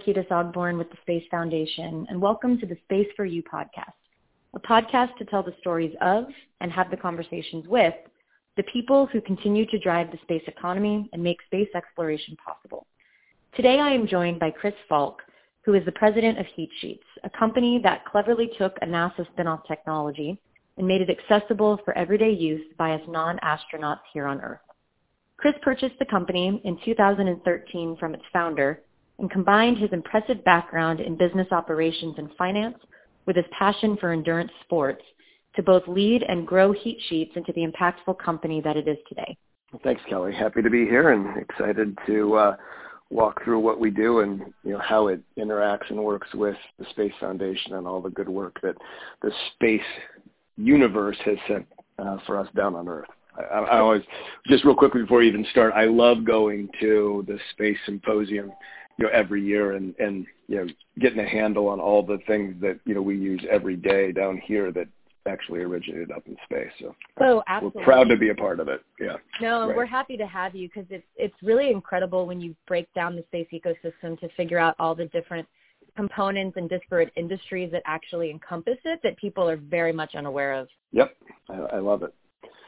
Ketis Ogborn with the Space Foundation, and welcome to the Space for You podcast, a podcast to tell the stories of and have the conversations with the people who continue to drive the space economy and make space exploration possible. Today I am joined by Chris Falk, who is the president of Heat Sheets, a company that cleverly took a NASA spinoff technology and made it accessible for everyday use by us non-astronauts here on Earth. Chris purchased the company in 2013 from its founder and combined his impressive background in business operations and finance with his passion for endurance sports to both lead and grow Heat Sheets into the impactful company that it is today. Thanks, Kelly. Happy to be here and excited to uh, walk through what we do and you know how it interacts and works with the Space Foundation and all the good work that the space universe has sent uh, for us down on Earth. I, I always, just real quickly before we even start, I love going to the Space Symposium you know every year and and you know getting a handle on all the things that you know we use every day down here that actually originated up in space. So oh, absolutely. we're proud to be a part of it. Yeah. No, right. we're happy to have you because it's it's really incredible when you break down the space ecosystem to figure out all the different components and disparate industries that actually encompass it that people are very much unaware of. Yep, I, I love it.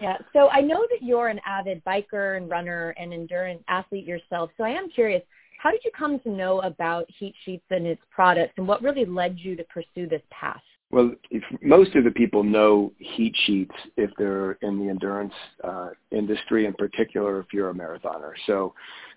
Yeah. So I know that you're an avid biker and runner and endurance athlete yourself. So I am curious, how did you come to know about Heat Sheets and its products, and what really led you to pursue this path? Well, if most of the people know heat sheets if they're in the endurance uh, industry, in particular if you're a marathoner. So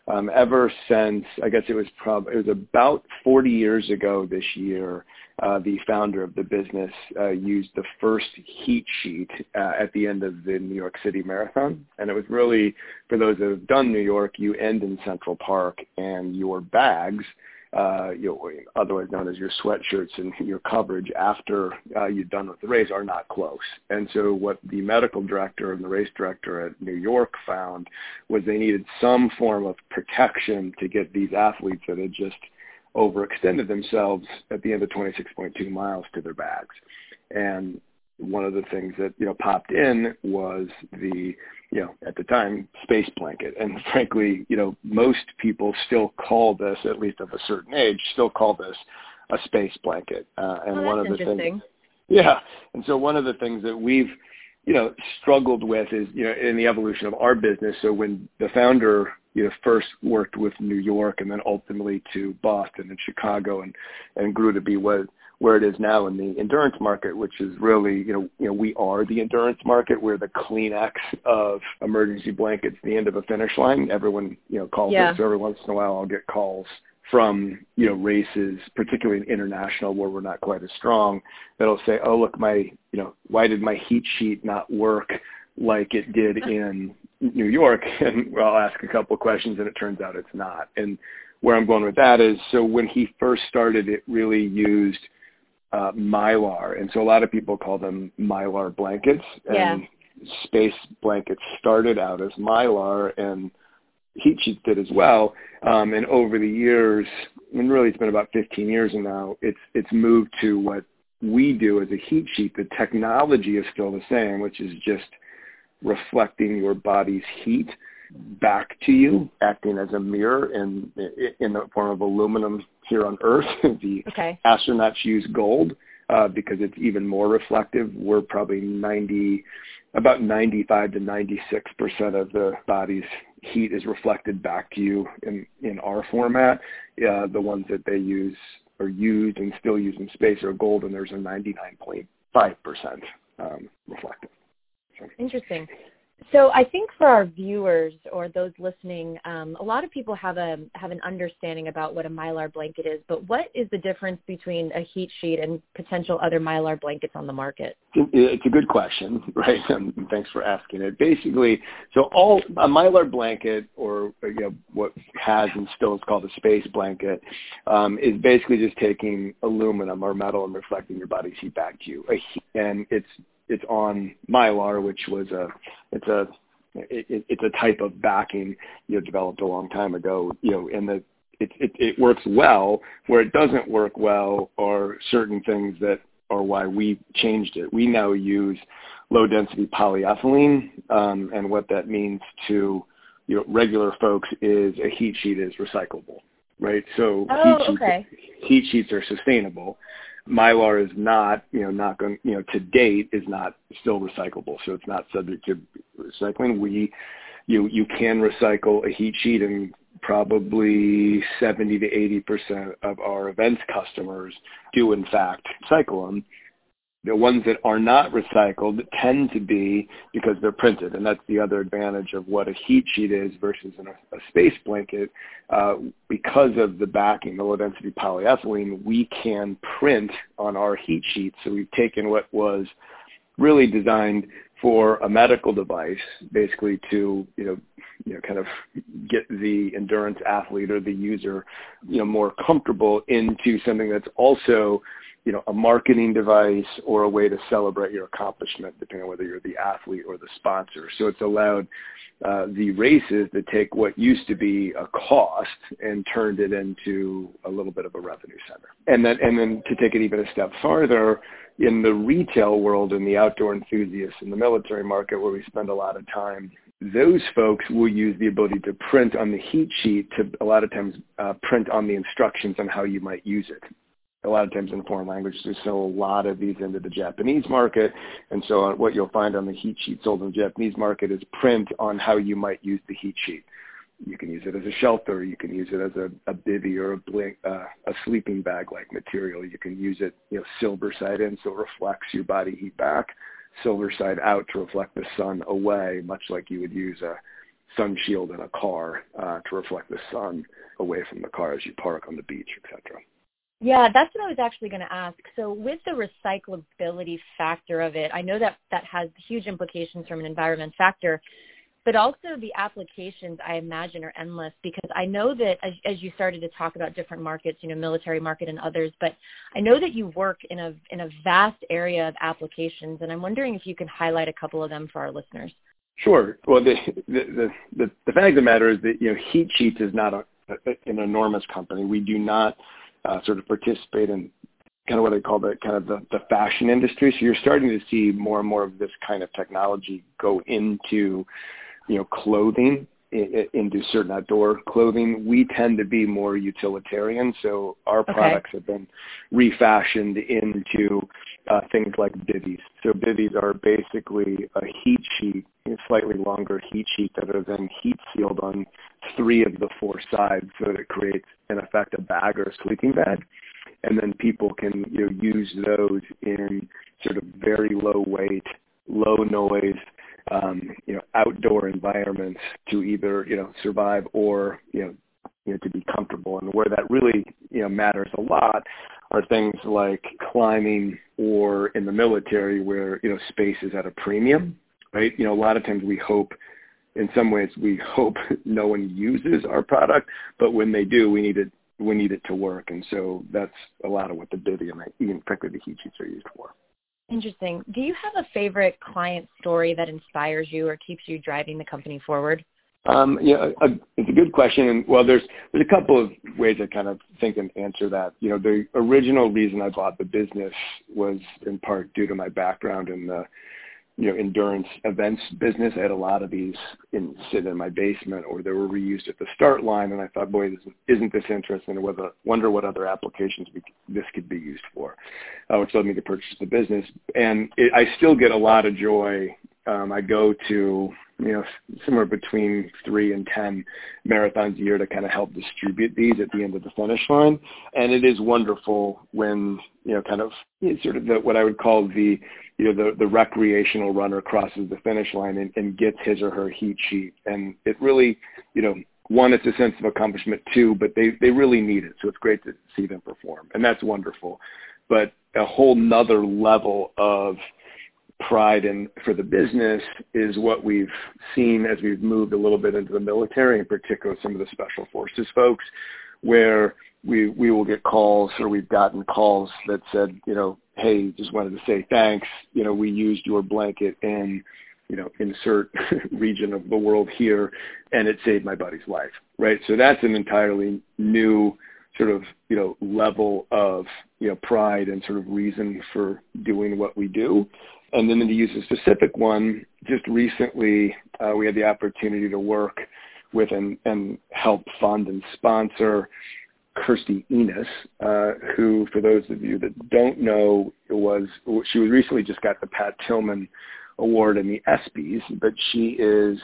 um, ever since, I guess it was probably, it was about 40 years ago this year, uh, the founder of the business uh, used the first heat sheet uh, at the end of the New York City Marathon. And it was really, for those that have done New York, you end in Central Park and your bags, uh, you know, otherwise known as your sweatshirts and your coverage after uh, you're done with the race are not close. And so what the medical director and the race director at New York found was they needed some form of protection to get these athletes that had just – overextended themselves at the end of 26.2 miles to their bags. And one of the things that, you know, popped in was the, you know, at the time, space blanket. And frankly, you know, most people still call this, at least of a certain age, still call this a space blanket. Uh, and oh, one of the things, yeah. And so one of the things that we've, you know, struggled with is, you know, in the evolution of our business. So when the founder you know, first worked with New York and then ultimately to Boston and Chicago and, and grew to be what, where it is now in the endurance market, which is really, you know, you know, we are the endurance market. We're the Kleenex of emergency blankets, the end of a finish line. Everyone, you know, calls yeah. us every once in a while. I'll get calls from, you know, races, particularly in international where we're not quite as strong, that'll say, oh, look, my, you know, why did my heat sheet not work like it did in New York, and I'll ask a couple of questions, and it turns out it's not. And where I'm going with that is, so when he first started, it really used uh, mylar, and so a lot of people call them mylar blankets. Yeah. And space blankets started out as mylar, and heat sheets did as well. Um, and over the years, and really it's been about 15 years now, it's it's moved to what we do as a heat sheet. The technology is still the same, which is just reflecting your body's heat back to you, acting as a mirror in in the form of aluminum here on Earth. the okay. astronauts use gold uh, because it's even more reflective. We're probably 90, about 95 to 96 percent of the body's heat is reflected back to you in in our format. Uh, the ones that they use are used and still use in space are gold, and there's a 99.5 percent um, reflective. Interesting. So I think for our viewers or those listening, um, a lot of people have a have an understanding about what a mylar blanket is. But what is the difference between a heat sheet and potential other mylar blankets on the market? It's a good question, right? And thanks for asking it. Basically, so all a mylar blanket, or you know, what has and still is called a space blanket, um, is basically just taking aluminum or metal and reflecting your body's heat back to you. And it's it's on mylar, which was a it's a it, it's a type of backing you know developed a long time ago. You know, and the it, it it works well. Where it doesn't work well are certain things that are why we changed it. We now use low density polyethylene, um, and what that means to you know regular folks is a heat sheet is recyclable. right? So oh, heat, sheets, okay. heat sheets are sustainable. Mylar is not, you know, not going, you know, to date is not still recyclable, so it's not subject to recycling. We, you, you can recycle a heat sheet, and probably 70 to 80 percent of our events customers do in fact recycle them the ones that are not recycled tend to be because they're printed, and that's the other advantage of what a heat sheet is versus an, a space blanket. Uh, because of the backing, the low density polyethylene, we can print on our heat sheets. So we've taken what was really designed for a medical device, basically to you know you know kind of get the endurance athlete or the user you know more comfortable into something that's also you know, a marketing device or a way to celebrate your accomplishment, depending on whether you're the athlete or the sponsor. So it's allowed uh, the races to take what used to be a cost and turned it into a little bit of a revenue center. And then, and then to take it even a step farther, in the retail world and the outdoor enthusiasts in the military market where we spend a lot of time, those folks will use the ability to print on the heat sheet to a lot of times uh, print on the instructions on how you might use it a lot of times in foreign languages. We sell a lot of these into the Japanese market. And so what you'll find on the heat sheet sold in the Japanese market is print on how you might use the heat sheet. You can use it as a shelter. You can use it as a, a bivy or a, blink, uh, a sleeping bag like material. You can use it, you know, silver side in so it reflects your body heat back, silver side out to reflect the sun away, much like you would use a sun shield in a car uh, to reflect the sun away from the car as you park on the beach, etc. Yeah, that's what I was actually going to ask. So with the recyclability factor of it, I know that that has huge implications from an environment factor, but also the applications I imagine are endless because I know that as, as you started to talk about different markets, you know, military market and others, but I know that you work in a in a vast area of applications, and I'm wondering if you can highlight a couple of them for our listeners. Sure. Well, the the the, the fact of the matter is that you know Heat Sheets is not a, an enormous company. We do not uh, sort of participate in kind of what I call the kind of the, the fashion industry. So you're starting to see more and more of this kind of technology go into, you know, clothing into certain outdoor clothing. We tend to be more utilitarian, so our okay. products have been refashioned into uh, things like bivvies. So bivvies are basically a heat sheet, a slightly longer heat sheet that are then heat sealed on three of the four sides, so that it creates, in effect, a bag or a sleeping bag. And then people can you know, use those in sort of very low weight, low noise, um, you know, outdoor environments to either, you know, survive or, you know, you know, to be comfortable. And where that really, you know, matters a lot are things like climbing or in the military where, you know, space is at a premium, right? You know, a lot of times we hope in some ways we hope no one uses our product, but when they do, we need it we need it to work. And so that's a lot of what the Bivy and in the heat sheets are used for. Interesting. Do you have a favorite client story that inspires you or keeps you driving the company forward? Um, yeah, a, it's a good question. And well, there's there's a couple of ways I kind of think and answer that. You know, the original reason I bought the business was in part due to my background in the you know, endurance events business. I had a lot of these in sit in my basement or they were reused at the start line and I thought, boy, this isn't this interesting? I wonder what other applications we, this could be used for, uh, which led me to purchase the business. And it, I still get a lot of joy. Um, I go to, you know, somewhere between three and 10 marathons a year to kind of help distribute these at the end of the finish line. And it is wonderful when, you know, kind of sort of the, what I would call the, you know, the, the recreational runner crosses the finish line and, and gets his or her heat sheet. And it really, you know, one, it's a sense of accomplishment. Two, but they, they really need it. So it's great to see them perform. And that's wonderful. But a whole nother level of pride in for the business is what we've seen as we've moved a little bit into the military, in particular some of the special forces folks, where we we will get calls or we've gotten calls that said, you know, hey, just wanted to say thanks. You know, we used your blanket in, you know, insert region of the world here, and it saved my buddy's life, right? So that's an entirely new sort of, you know, level of, you know, pride and sort of reason for doing what we do. And then to use a specific one, just recently uh, we had the opportunity to work with and, and help fund and sponsor Kirstie Ennis, uh, who, for those of you that don't know, was she was recently just got the Pat Tillman Award in the ESPYS, but she is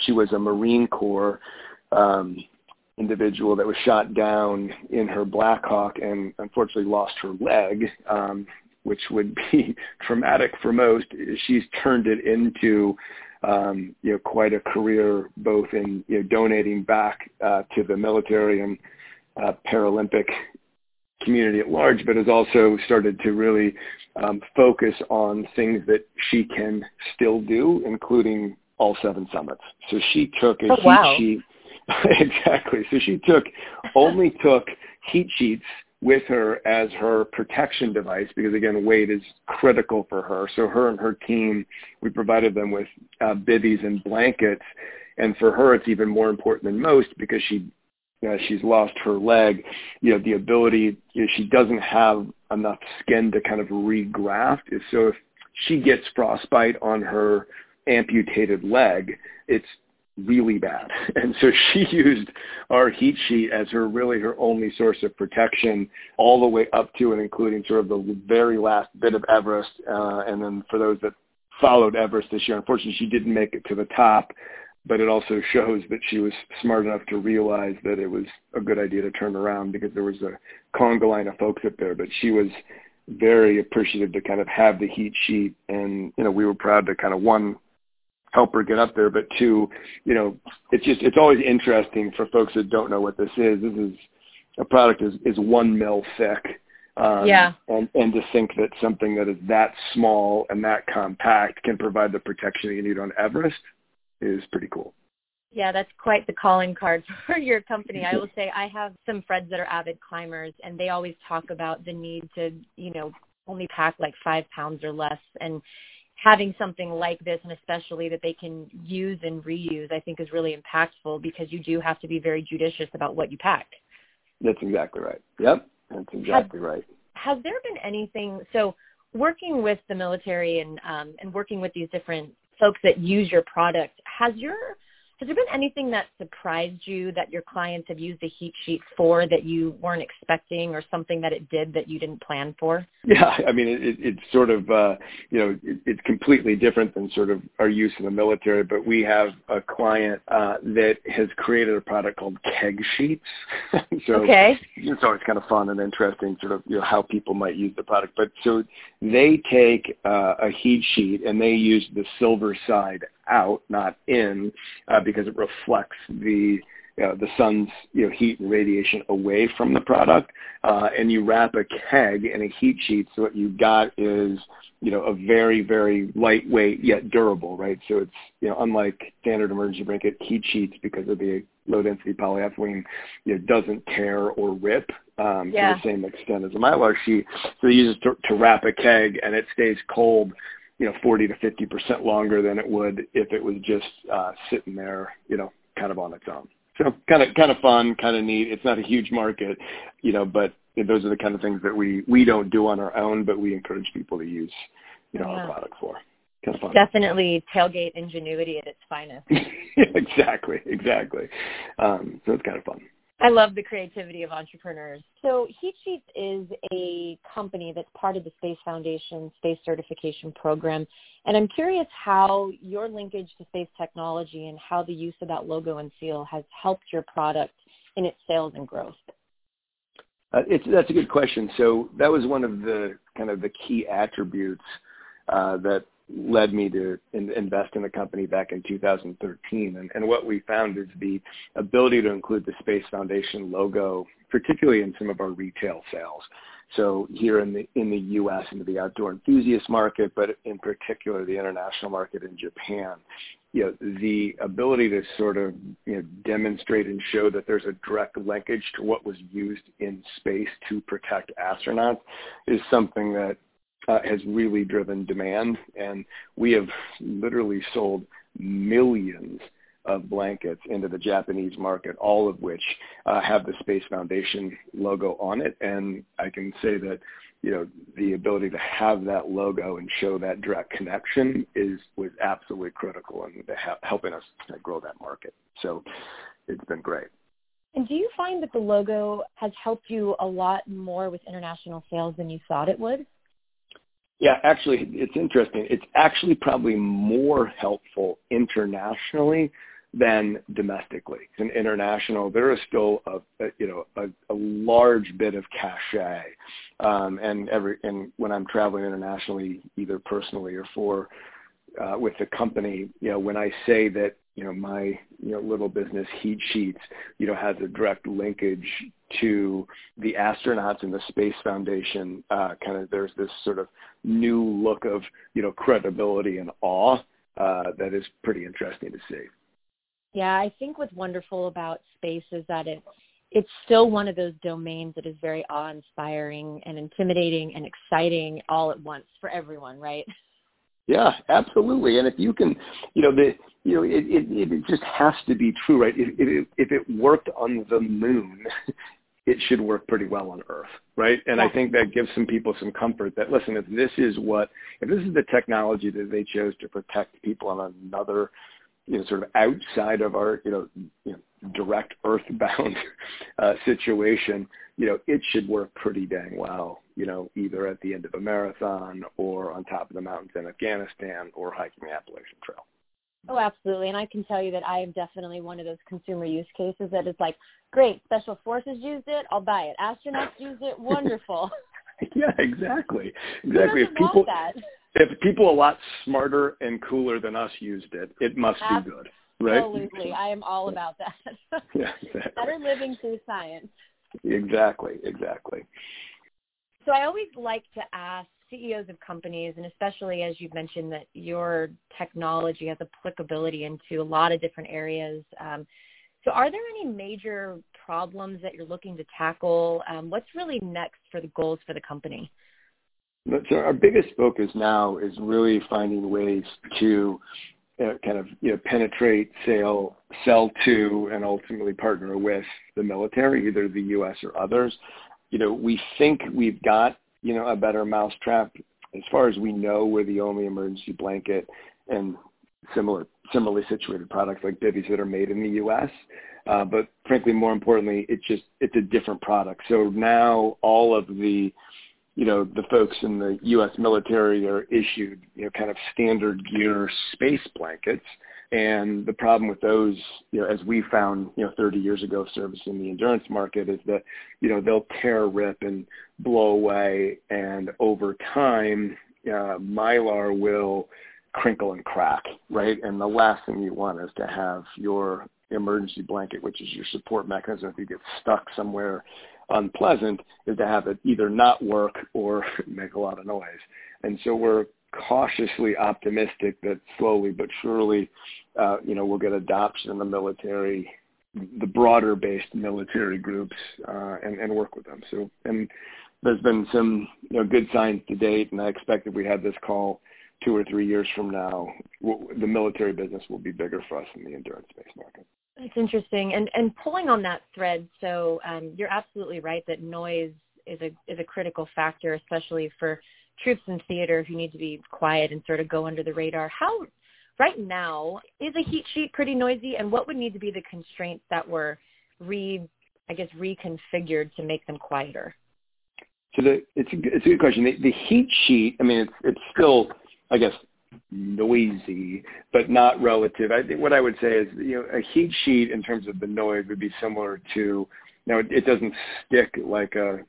she was a Marine Corps um, individual that was shot down in her Blackhawk and unfortunately lost her leg, um, which would be traumatic for most. She's turned it into um, you know quite a career, both in you know donating back uh, to the military and uh, Paralympic community at large, but has also started to really um, focus on things that she can still do, including all seven summits. So she took a oh, heat wow. sheet. exactly. So she took only took heat sheets with her as her protection device because again weight is critical for her. So her and her team we provided them with uh, bivvies and blankets. And for her it's even more important than most because she uh, she's lost her leg, you know, the ability, you know, she doesn't have enough skin to kind of regraft. So if she gets frostbite on her amputated leg, it's really bad. And so she used our heat sheet as her really her only source of protection all the way up to and including sort of the very last bit of Everest. Uh, and then for those that followed Everest this year, unfortunately she didn't make it to the top but it also shows that she was smart enough to realize that it was a good idea to turn around because there was a conga line of folks up there. But she was very appreciative to kind of have the heat sheet, and you know we were proud to kind of one help her get up there, but two, you know, it's just it's always interesting for folks that don't know what this is. This is a product is is one mil thick. Um, yeah. And, and to think that something that is that small and that compact can provide the protection that you need on Everest is pretty cool. Yeah, that's quite the calling card for your company. I will say I have some friends that are avid climbers and they always talk about the need to, you know, only pack like five pounds or less and having something like this and especially that they can use and reuse I think is really impactful because you do have to be very judicious about what you pack. That's exactly right. Yep. That's exactly has, right. Has there been anything so working with the military and um, and working with these different folks that use your product, has your has there been anything that surprised you that your clients have used the heat sheet for that you weren't expecting or something that it did that you didn't plan for? Yeah, I mean, it, it, it's sort of, uh, you know, it, it's completely different than sort of our use in the military, but we have a client uh, that has created a product called keg sheets. so okay. it's always kind of fun and interesting sort of, you know, how people might use the product. But so they take uh, a heat sheet and they use the silver side out, not in, uh, because it reflects the you know, the sun's you know, heat and radiation away from the product, uh, and you wrap a keg in a heat sheet. So what you got is you know a very very lightweight yet durable, right? So it's you know unlike standard emergency blanket heat sheets because of the low density polyethylene, you know doesn't tear or rip um, yeah. to the same extent as a mylar sheet. So you use it to, to wrap a keg and it stays cold you know, 40 to 50% longer than it would if it was just uh, sitting there, you know, kind of on its own. So kind of kind of fun, kind of neat. It's not a huge market, you know, but those are the kind of things that we we don't do on our own, but we encourage people to use, you know, yeah. our product for. Kind of fun. Definitely tailgate ingenuity at its finest. exactly, exactly. Um, so it's kind of fun. I love the creativity of entrepreneurs. So Heat Sheets is a company that's part of the Space Foundation Space Certification Program. And I'm curious how your linkage to space technology and how the use of that logo and seal has helped your product in its sales and growth. Uh, it's, that's a good question. So that was one of the kind of the key attributes uh, that led me to in, invest in the company back in 2013. And, and what we found is the ability to include the Space Foundation logo, particularly in some of our retail sales. So here in the in the U.S. into the outdoor enthusiast market, but in particular the international market in Japan, you know, the ability to sort of you know, demonstrate and show that there's a direct linkage to what was used in space to protect astronauts is something that uh, has really driven demand, and we have literally sold millions of blankets into the Japanese market, all of which uh, have the Space Foundation logo on it. And I can say that, you know, the ability to have that logo and show that direct connection is was absolutely critical in ha- helping us grow that market. So it's been great. And do you find that the logo has helped you a lot more with international sales than you thought it would? Yeah, actually, it's interesting. It's actually probably more helpful internationally than domestically. In international, there is still a, a you know a, a, large bit of cachet, um, and every and when I'm traveling internationally, either personally or for uh, with the company, you know, when I say that you know my you know little business Heat Sheets, you know, has a direct linkage to the astronauts and the Space Foundation, uh, kind of there's this sort of new look of you know credibility and awe uh, that is pretty interesting to see. Yeah, I think what's wonderful about space is that it it's still one of those domains that is very awe-inspiring and intimidating and exciting all at once for everyone, right? Yeah, absolutely. And if you can, you know, the you know, it it, it just has to be true, right? If, if if it worked on the moon, it should work pretty well on Earth, right? And yeah. I think that gives some people some comfort that listen, if this is what, if this is the technology that they chose to protect people on another you know, sort of outside of our, you know, you know direct earthbound uh, situation, you know, it should work pretty dang well, you know, either at the end of a marathon or on top of the mountains in Afghanistan or hiking the Appalachian Trail. Oh, absolutely. And I can tell you that I am definitely one of those consumer use cases that is like, great, special forces used it, I'll buy it. Astronauts used it, wonderful. yeah, exactly. Exactly. If people that? if people a lot smarter and cooler than us used it, it must Absolutely. be good, right? Absolutely, I am all about that. yeah, exactly. Better living through science. Exactly, exactly. So I always like to ask CEOs of companies, and especially as you've mentioned that your technology has applicability into a lot of different areas. Um, so are there any major problems that you're looking to tackle? Um, what's really next for the goals for the company? So our biggest focus now is really finding ways to uh, kind of you know penetrate, sell, sell to, and ultimately partner with the military, either the U.S. or others. You know, we think we've got you know a better mousetrap. As far as we know, we're the only emergency blanket and similar similarly situated products like bivvies that are made in the U.S. Uh, but frankly, more importantly, it's just it's a different product. So now all of the you know, the folks in the U.S. military are issued, you know, kind of standard gear space blankets. And the problem with those, you know, as we found, you know, 30 years ago servicing the endurance market is that, you know, they'll tear, rip, and blow away. And over time, uh, mylar will crinkle and crack, right? And the last thing you want is to have your emergency blanket, which is your support mechanism if you get stuck somewhere unpleasant is to have it either not work or make a lot of noise. And so we're cautiously optimistic that slowly but surely, uh, you know, we'll get adoption in the military, the broader based military groups, uh, and, and work with them. So, and there's been some, you know, good signs to date, and I expect if we had this call two or three years from now, the military business will be bigger for us in the endurance space market. That's interesting. And and pulling on that thread, so um, you're absolutely right that noise is a is a critical factor, especially for troops in theater who need to be quiet and sort of go under the radar. How right now is a heat sheet pretty noisy, and what would need to be the constraints that were re I guess reconfigured to make them quieter? So the, it's a, it's a good question. The, the heat sheet, I mean, it's it's still I guess noisy, but not relative. I think what I would say is, you know, a heat sheet in terms of the noise would be similar to, now it, it doesn't stick like a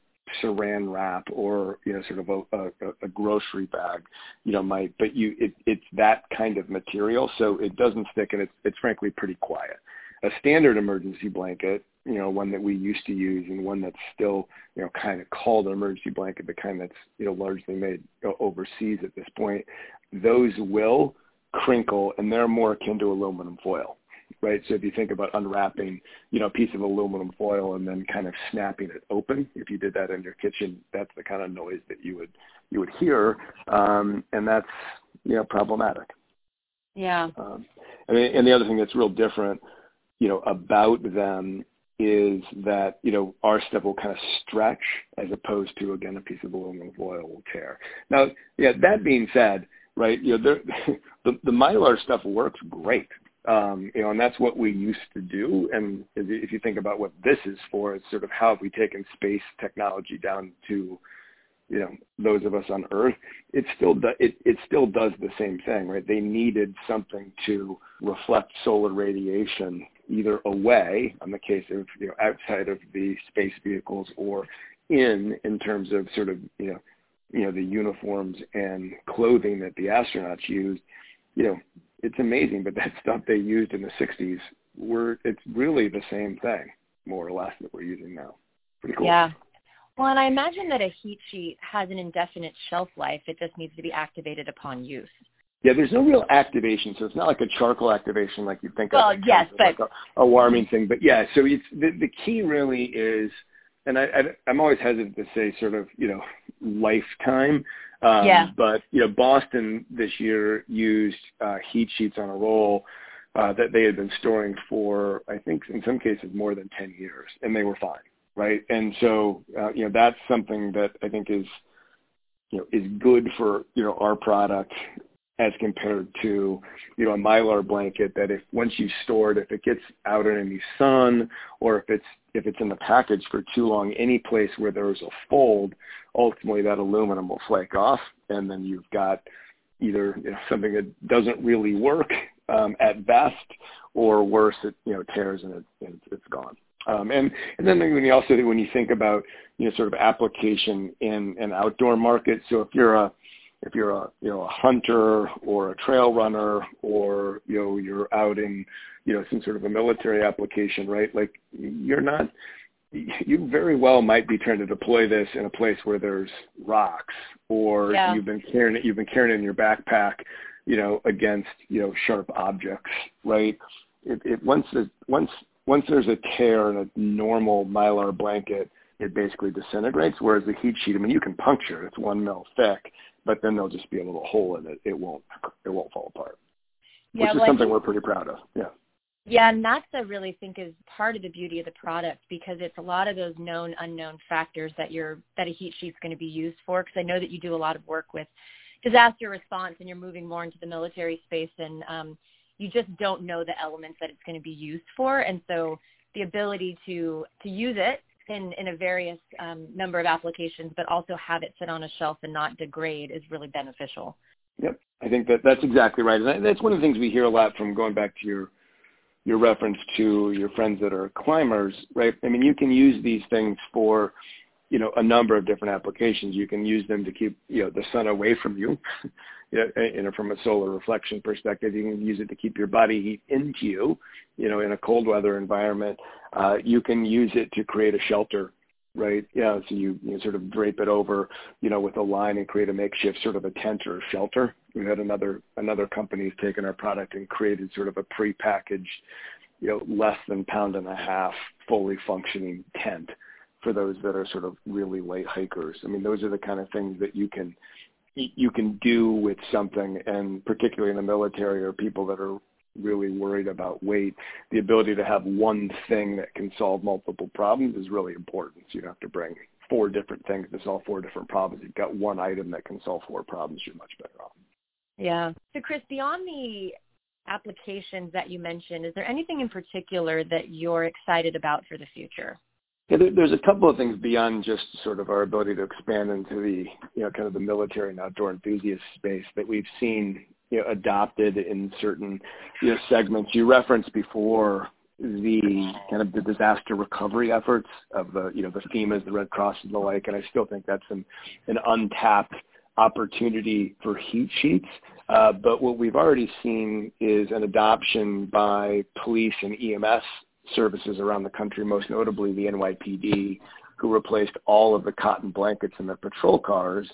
saran wrap or, you know, sort of a, a, a grocery bag, you know, might, but you, it, it's that kind of material. So it doesn't stick and it's, it's frankly pretty quiet. A standard emergency blanket, you know, one that we used to use and one that's still, you know, kind of called an emergency blanket, the kind that's, you know, largely made overseas at this point, those will crinkle and they're more akin to aluminum foil, right? So if you think about unwrapping, you know, a piece of aluminum foil and then kind of snapping it open, if you did that in your kitchen, that's the kind of noise that you would you would hear, um, and that's you know problematic. Yeah. Um, and, and the other thing that's real different, you know, about them is that you know our stuff will kind of stretch as opposed to again a piece of aluminum foil will tear. Now, yeah. That being said, right? You know, the the mylar stuff works great. Um, you know, and that's what we used to do. And if you think about what this is for, it's sort of how have we taken space technology down to, you know, those of us on Earth. It still do, it it still does the same thing, right? They needed something to reflect solar radiation either away, on the case of you know outside of the space vehicles, or in in terms of sort of you know you know the uniforms and clothing that the astronauts used. You know, it's amazing, but that stuff they used in the 60s, were it's really the same thing, more or less, that we're using now. Pretty cool. Yeah. Well, and I imagine that a heat sheet has an indefinite shelf life. It just needs to be activated upon use. Yeah, there's no real activation, so it's not like a charcoal activation like you think well, of. Well, yes, but like a, a, warming thing. But yeah, so it's the, the key really is, and I, I, I'm always hesitant to say sort of you know lifetime um, yeah. But you know, Boston this year used uh, heat sheets on a roll uh, that they had been storing for, I think, in some cases more than 10 years, and they were fine, right? And so, uh, you know, that's something that I think is, you know, is good for you know our product as compared to you know a mylar blanket that if once you store it if it gets out in any sun or if it's if it's in the package for too long any place where there's a fold ultimately that aluminum will flake off and then you've got either you know, something that doesn't really work um, at best or worse it you know tears and, it, it's gone. Um, and and then when you also when you think about you know sort of application in an outdoor market so if you're a if you're a you know a hunter or a trail runner or you know you're out in you know some sort of a military application right like you're not you very well might be trying to deploy this in a place where there's rocks or yeah. you've been carrying it you've been carrying it in your backpack you know against you know sharp objects right it, it once the once once there's a tear in a normal mylar blanket it basically disintegrates whereas the heat sheet i mean you can puncture it it's one mil thick but then there'll just be a little hole in it. It won't it won't fall apart. Yeah, which is well, something think, we're pretty proud of. Yeah. Yeah, and that's I really think is part of the beauty of the product because it's a lot of those known unknown factors that you're that a heat sheet's going to be used for. Because I know that you do a lot of work with disaster response and you're moving more into the military space and um, you just don't know the elements that it's going to be used for, and so the ability to to use it in, in a various um, number of applications, but also have it sit on a shelf and not degrade is really beneficial. Yep, I think that that's exactly right, and that's one of the things we hear a lot from going back to your your reference to your friends that are climbers, right? I mean, you can use these things for you know a number of different applications. You can use them to keep you know the sun away from you. you know, from a solar reflection perspective, you can use it to keep your body heat into you. You know, in a cold weather environment, uh, you can use it to create a shelter, right? Yeah, so you, you sort of drape it over, you know, with a line and create a makeshift sort of a tent or shelter. We had another another company's taken our product and created sort of a prepackaged, you know, less than pound and a half fully functioning tent for those that are sort of really late hikers. I mean, those are the kind of things that you can you can do with something, and particularly in the military or people that are really worried about weight, the ability to have one thing that can solve multiple problems is really important. So you don't have to bring four different things to solve four different problems. You've got one item that can solve four problems. You're much better off. Yeah. So Chris, beyond the applications that you mentioned, is there anything in particular that you're excited about for the future? Yeah, there, there's a couple of things beyond just sort of our ability to expand into the, you know, kind of the military and outdoor enthusiast space that we've seen, you know, adopted in certain, you know, segments. You referenced before the kind of the disaster recovery efforts of the, you know, the FEMA's, the Red Cross and the like, and I still think that's an, an untapped opportunity for heat sheets. Uh, but what we've already seen is an adoption by police and EMS services around the country, most notably the NYPD, who replaced all of the cotton blankets in their patrol cars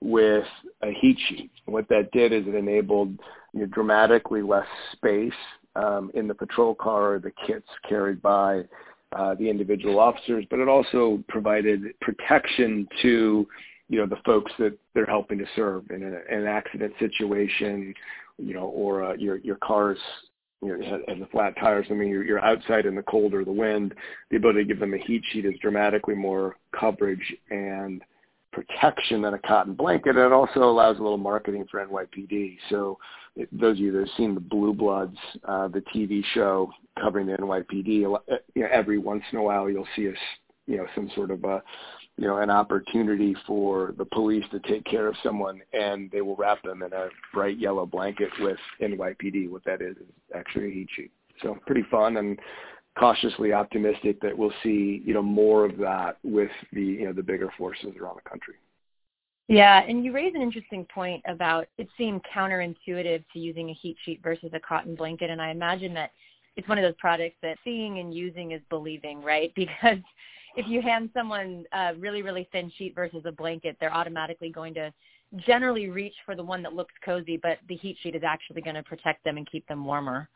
with a heat sheet. What that did is it enabled you know, dramatically less space um, in the patrol car, the kits carried by uh, the individual officers, but it also provided protection to you know the folks that they're helping to serve in an, an accident situation, you know, or uh, your your car's you know, has the flat tires. I mean, you're, you're outside in the cold or the wind. The ability to give them a heat sheet is dramatically more coverage and protection than a cotton blanket. And it also allows a little marketing for NYPD. So it, those of you that have seen the Blue Bloods, uh, the TV show covering the NYPD, you know, every once in a while you'll see us, you know, some sort of a, you know, an opportunity for the police to take care of someone, and they will wrap them in a bright yellow blanket with NYPD. What that is is actually a heat sheet. So pretty fun and cautiously optimistic that we'll see, you know, more of that with the, you know, the bigger forces around the country. Yeah, and you raise an interesting point about it seemed counterintuitive to using a heat sheet versus a cotton blanket, and I imagine that it's one of those products that seeing and using is believing, right? Because if you hand someone a really, really thin sheet versus a blanket, they're automatically going to generally reach for the one that looks cozy, but the heat sheet is actually going to protect them and keep them warmer.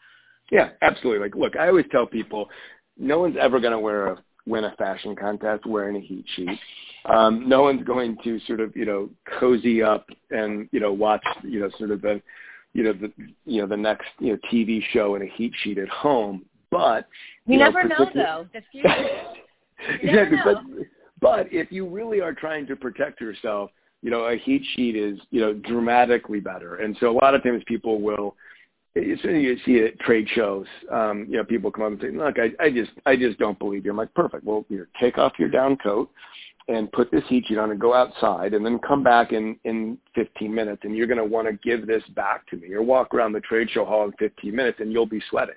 Yeah, absolutely. Like, look, I always tell people, no one's ever going to wear a win a fashion contest wearing a heat sheet. Um, no one's going to sort of, you know, cozy up and, you know, watch, you know, sort of the, you know, the, you know, the next, you know, TV show in a heat sheet at home. But you, you never know, though. The future. exactly. But but if you really are trying to protect yourself, you know, a heat sheet is, you know, dramatically better. And so a lot of times people will As soon as you see it at trade shows. Um, you know, people come up and say, "Look, I, I just, I just don't believe you." I'm like, "Perfect. Well, you take off your down coat and put this heat sheet on and go outside, and then come back in in 15 minutes, and you're going to want to give this back to me, or walk around the trade show hall in 15 minutes, and you'll be sweating,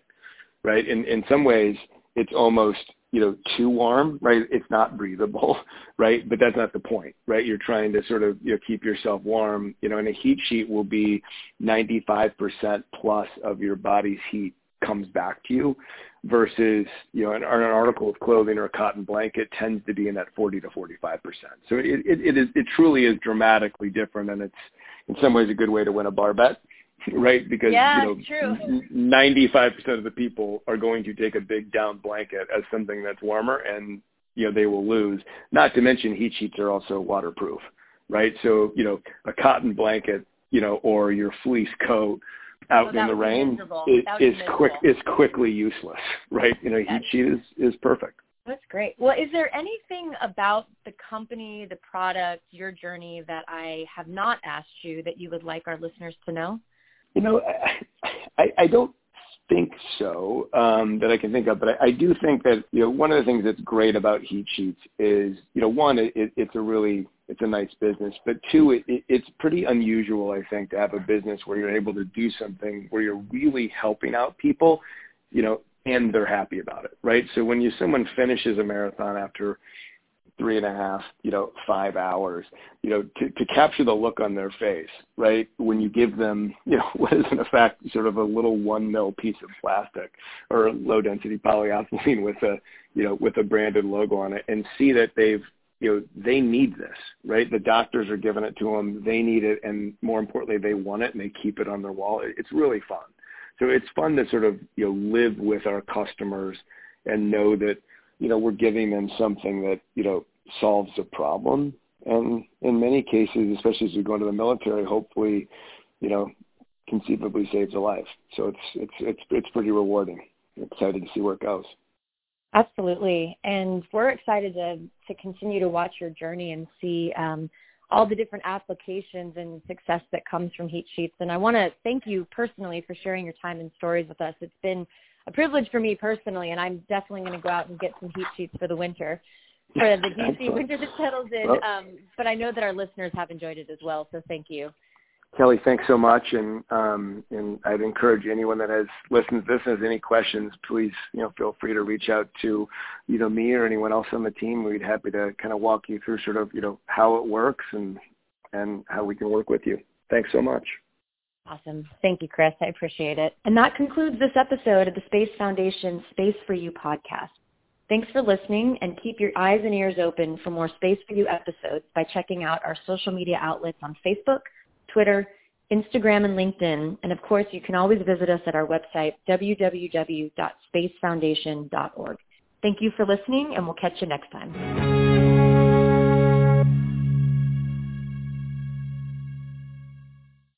right? In in some ways, it's almost you know, too warm, right? It's not breathable, right? But that's not the point, right? You're trying to sort of, you know, keep yourself warm, you know, and a heat sheet will be 95% plus of your body's heat comes back to you versus, you know, an, an article of clothing or a cotton blanket tends to be in that 40 to 45%. So it, it, it is, it truly is dramatically different and it's in some ways a good way to win a bar bet right? Because yeah, you know, ninety-five percent of the people are going to take a big down blanket as something that's warmer, and you know they will lose. Not to mention, heat sheets are also waterproof, right? So you know, a cotton blanket, you know, or your fleece coat oh, out well, in the rain is, is quick is quickly useless, right? You know, heat sheet is is perfect. That's great. Well, is there anything about the company, the product, your journey that I have not asked you that you would like our listeners to know? You know, I, I don't think so um, that I can think of, but I, I do think that you know one of the things that's great about heat sheets is you know one it, it, it's a really it's a nice business, but two it, it, it's pretty unusual I think to have a business where you're able to do something where you're really helping out people, you know, and they're happy about it, right? So when you someone finishes a marathon after three and a half, you know, five hours, you know, to, to capture the look on their face, right? When you give them, you know, what is in effect sort of a little one mil piece of plastic or low density polyethylene with a, you know, with a branded logo on it and see that they've, you know, they need this, right? The doctors are giving it to them. They need it. And more importantly, they want it and they keep it on their wall. It's really fun. So it's fun to sort of, you know, live with our customers and know that, you know, we're giving them something that, you know, solves a problem. And in many cases, especially as we go into the military, hopefully, you know, conceivably saves a life. So it's it's it's it's pretty rewarding. Excited to see where it goes. Absolutely, and we're excited to to continue to watch your journey and see um, all the different applications and success that comes from Heat Sheets. And I want to thank you personally for sharing your time and stories with us. It's been a privilege for me personally, and I'm definitely going to go out and get some Heat Sheets for the winter for the DC winter that settles in. Well, um, but I know that our listeners have enjoyed it as well, so thank you. Kelly, thanks so much, and um, and I'd encourage anyone that has listened to this and has any questions, please you know feel free to reach out to you know me or anyone else on the team. We'd happy to kind of walk you through sort of you know how it works and and how we can work with you. Thanks so much. Awesome. Thank you, Chris. I appreciate it. And that concludes this episode of the Space Foundation Space for You podcast. Thanks for listening and keep your eyes and ears open for more Space for You episodes by checking out our social media outlets on Facebook, Twitter, Instagram, and LinkedIn. And of course, you can always visit us at our website, www.spacefoundation.org. Thank you for listening, and we'll catch you next time.